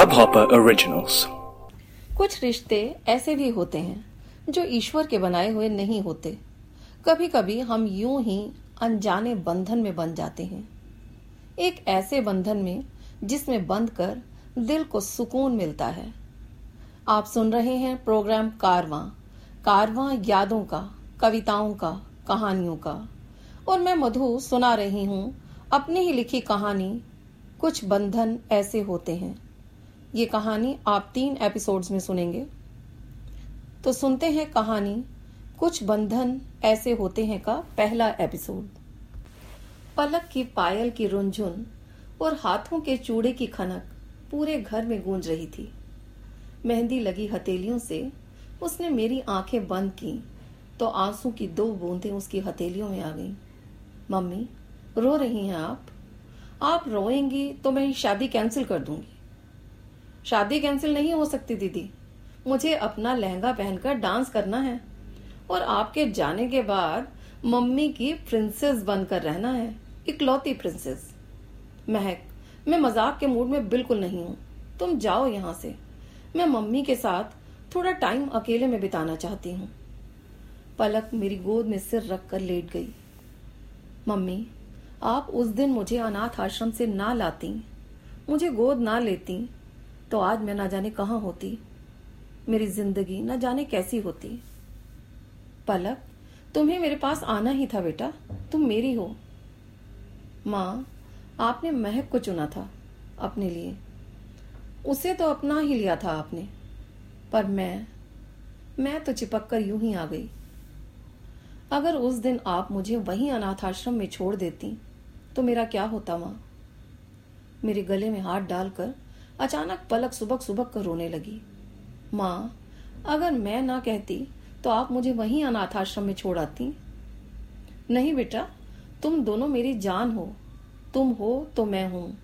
Hubhopper Originals. कुछ रिश्ते ऐसे भी होते हैं जो ईश्वर के बनाए हुए नहीं होते। कभी कभी हम यूँ ही अनजाने बंधन में बन जाते हैं। एक ऐसे बंधन में जिसमें बंध कर दिल को सुकून मिलता है। आप सुन रहे हैं प्रोग्राम कारवां कारवां यादों का, कविताओं का, कहानियों का। और मैं मधु सुना रही हूँ अपनी ही लिखी कहानी, कुछ बंधन ऐसे होते हैं। ये कहानी आप तीन एपिसोड्स में सुनेंगे। तो सुनते हैं कहानी, कुछ बंधन ऐसे होते हैं का पहला एपिसोड पलक की पायल की रुंझुन और हाथों के चूड़े की खनक पूरे घर में गूंज रही थी। मेहंदी लगी हथेलियों से उसने मेरी आँखें बंद की तो आँसू की दो बूंदें उसकी हथेलियों में आ गईं। मम्मी, रो रही हैं आप? आप रोएँगी तो मैं शादी कैंसिल कर दूँगी। शादी कैंसिल नहीं हो सकती, दीदी। मुझे अपना लहंगा पहनकर डांस करना है। और आपके जाने के बाद मम्मी की प्रिंसेस बनकर रहना है। इकलौती प्रिंसेस महक, मैं मज़ाक के मूड में बिल्कुल नहीं हूँ। तुम जाओ यहाँ से। मैं मम्मी के साथ थोड़ा टाइम अकेले में बिताना चाहती हूँ। पलक मेरी गोद में सिर रख कर लेट गई। मम्मी, आप उस दिन मुझे अनाथ आश्रम से ना लाती। मुझे गोद ना लेती। तो आज मैं ना जाने कहाँ होती? मेरी ज़िंदगी ना जाने कैसी होती? पलक, तुम्हें मेरे पास आना ही था बेटा। तुम मेरी हो। माँ, आपने महक को चुना था अपने लिए। उसे तो अपना ही लिया था आपने। पर मैं मैं तो चिपक कर यूँ ही आ गई। अगर उस दिन आप मुझे वहीं अनाथ आश्रम में छोड़ देती तो मेरा क्या होता माँ? मेरे गले में हाथ डालकर अचानक पलक सुबक सुबक कर रोने लगी। माँ, अगर मैं ना कहती तो आप मुझे वहीं अनाथ आश्रम में छोड़ आती। नहीं बेटा, तुम दोनों मेरी जान हो। तुम हो तो मैं हूँ।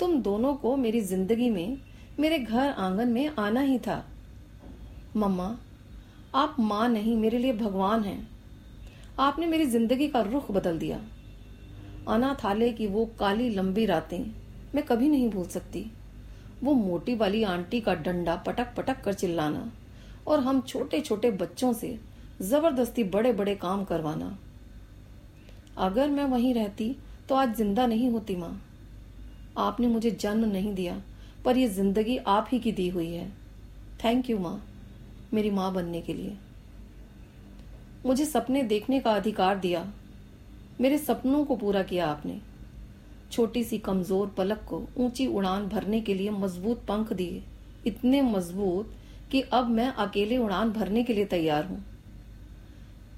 तुम दोनों को मेरी ज़िंदगी में, मेरे घर आँगन में आना ही था। मम्मा, आप माँ नहीं, मेरे लिए भगवान हैं। आपने मेरी ज़िंदगी का रुख बदल दिया। अनाथालय की वो काली लंबी रातें मैं कभी नहीं भूल सकती। वो मोटी वाली आंटी का डंडा पटक पटक कर चिल्लाना और हम छोटे छोटे बच्चों से ज़बरदस्ती बड़े बड़े काम करवाना। अगर मैं वहीं रहती तो आज ज़िंदा नहीं होती माँ। आपने मुझे जन्म नहीं दिया, पर यह ज़िंदगी आप ही की दी हुई है। थैंक यू माँ, मेरी माँ बनने के लिए। मुझे सपने देखने का अधिकार दिया। मेरे सपनों को पूरा किया आपने। छोटी सी कमज़ोर पलक को ऊँची उड़ान भरने के लिए मज़बूत पंख दिए। इतने मज़बूत कि अब मैं अकेले उड़ान भरने के लिए तैयार हूँ।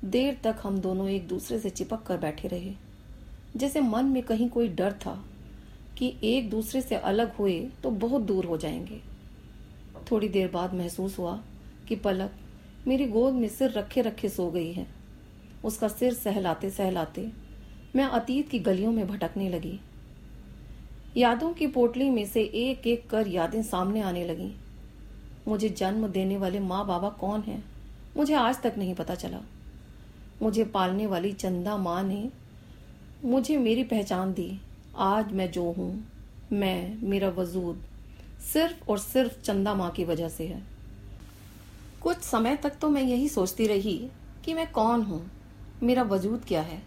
देर तक हम दोनों एक दूसरे से चिपक कर बैठे रहे। जैसे मन में कहीं कोई डर था कि एक दूसरे से अलग हुए तो बहुत दूर हो जाएँगे। थोड़ी देर बाद महसूस हुआ कि पलक मेरी गोद में सिर रखे रखे सो गई है। उसका सिर सहलाते सहलाते मैं अतीत की गलियों में भटकने लगी। यादों की पोटली में से एक एक कर यादें सामने आने लगी। मुझे जन्म देने वाले माँ बाबा कौन हैं? मुझे आज तक नहीं पता चला। मुझे पालने वाली चंदा माँ ने मुझे मेरी पहचान दी। आज मैं जो हूँ, मैं, मेरा वजूद सिर्फ़ और सिर्फ़ चंदा माँ की वजह से है। कुछ समय तक तो मैं यही सोचती रही कि मैं कौन हूँ? मेरा वजूद क्या है?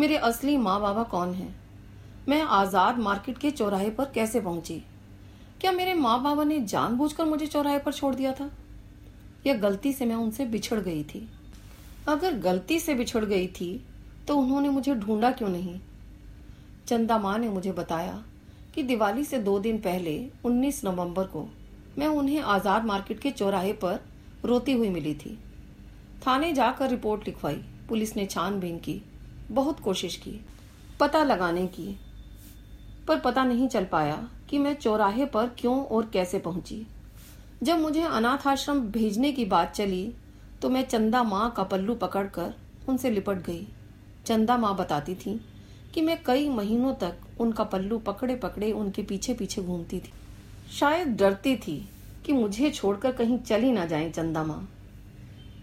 मेरे असली माँ बाबा कौन हैं? मैं आज़ाद मार्केट के चौराहे पर कैसे पहुँची? क्या मेरे माँ बाबा ने जानबूझकर मुझे चौराहे पर छोड़ दिया था? या गलती से मैं उनसे बिछड़ गई थी? अगर गलती से बिछड़ गई थी तो उन्होंने मुझे ढूंढा क्यों नहीं? चंदा माँ ने मुझे बताया कि दिवाली से दो दिन पहले 19 नवंबर को, मैं उन्हें आज़ाद मार्केट के चौराहे पर रोती हुई मिली थी। थाने जाकर रिपोर्ट लिखवाई। पुलिस ने छानबीन की, बहुत कोशिश की, पता लगाने की पर पता नहीं चल पाया कि मैं चौराहे पर क्यों और कैसे पहुँची। जब मुझे अनाथ आश्रम भेजने की बात चली तो मैं चंदा माँ का पल्लू पकड़कर उनसे लिपट गई। चंदा माँ बताती थी कि मैं कई महीनों तक उनका पल्लू पकड़े पकड़े उनके पीछे पीछे घूमती थी। शायद डरती थी कि मुझे छोड़कर कहीं चली ना जाए चंदा माँ।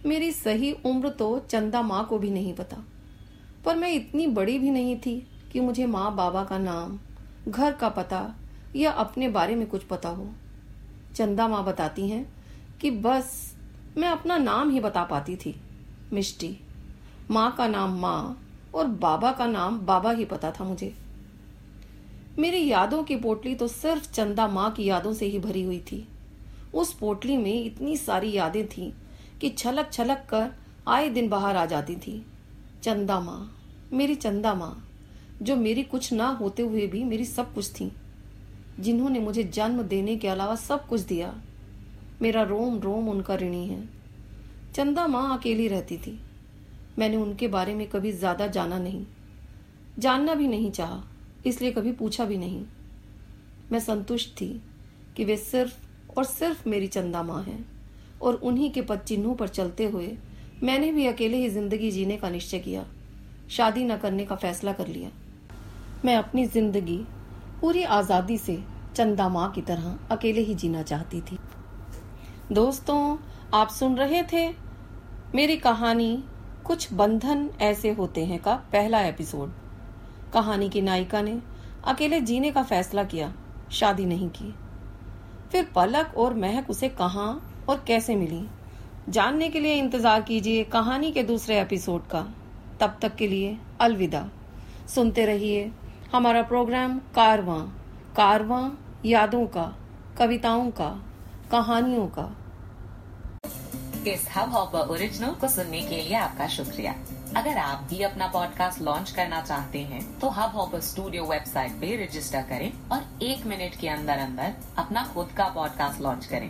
मेरी सही उम्र तो चंदा माँ को भी नहीं पता, पर मैं इतनी बड़ी भी नहीं थी कि मुझे माँ बाबा का नाम घर का पता या अपने बारे में कुछ पता हो। चंदा माँ बताती हैं कि बस मैं अपना नाम ही बता पाती थी, मिष्टी। माँ का नाम माँ और बाबा का नाम बाबा ही पता था मुझे। मेरी यादों की पोटली तो सिर्फ़ चंदा माँ की यादों से ही भरी हुई थी। उस पोटली में इतनी सारी यादें थी कि छलक छलक कर आए दिन बाहर आ जाती थी। चंदा माँ, मेरी चंदा माँ। जो मेरी कुछ ना होते हुए भी मेरी सब कुछ थी, जिन्होंने मुझे जन्म देने के अलावा सब कुछ दिया। मेरा रोम रोम उनका ऋणी है। चंदा माँ अकेली रहती थी। मैंने उनके बारे में कभी ज़्यादा जाना नहीं। जानना भी नहीं चाहा, इसलिए कभी पूछा भी नहीं। मैं संतुष्ट थी कि वे सिर्फ़ और सिर्फ़ मेरी चंदा माँ हैं और उन्हीं के पद चिन्हों पर चलते हुए मैंने भी अकेले ही ज़िंदगी जीने का निश्चय किया। शादी न करने का फैसला कर लिया। मैं अपनी ज़िंदगी पूरी आज़ादी से चंदा माँ की तरह अकेले ही जीना चाहती थी। दोस्तों, आप सुन रहे थे मेरी कहानी, कुछ बंधन ऐसे होते हैं का पहला एपिसोड। कहानी की नायिका ने अकेले जीने का फैसला किया, शादी नहीं की। फिर पलक और महक उसे कहा और कैसे मिली? जानने के लिए इंतज़ार कीजिए कहानी के दूसरे एपिसोड का। तब तक के लिए अलविदा। सुनते रहिए हमारा प्रोग्राम कारवां कारवां यादों का, कविताओं का, कहानियों का। इस हब हॉपर ओरिजिनल को सुनने के लिए आपका शुक्रिया। अगर आप भी अपना पॉडकास्ट लॉन्च करना चाहते हैं तो हब हॉपर स्टूडियो वेबसाइट पे रजिस्टर करें और एक मिनट के अंदर अंदर अपना खुद का पॉडकास्ट लॉन्च करें।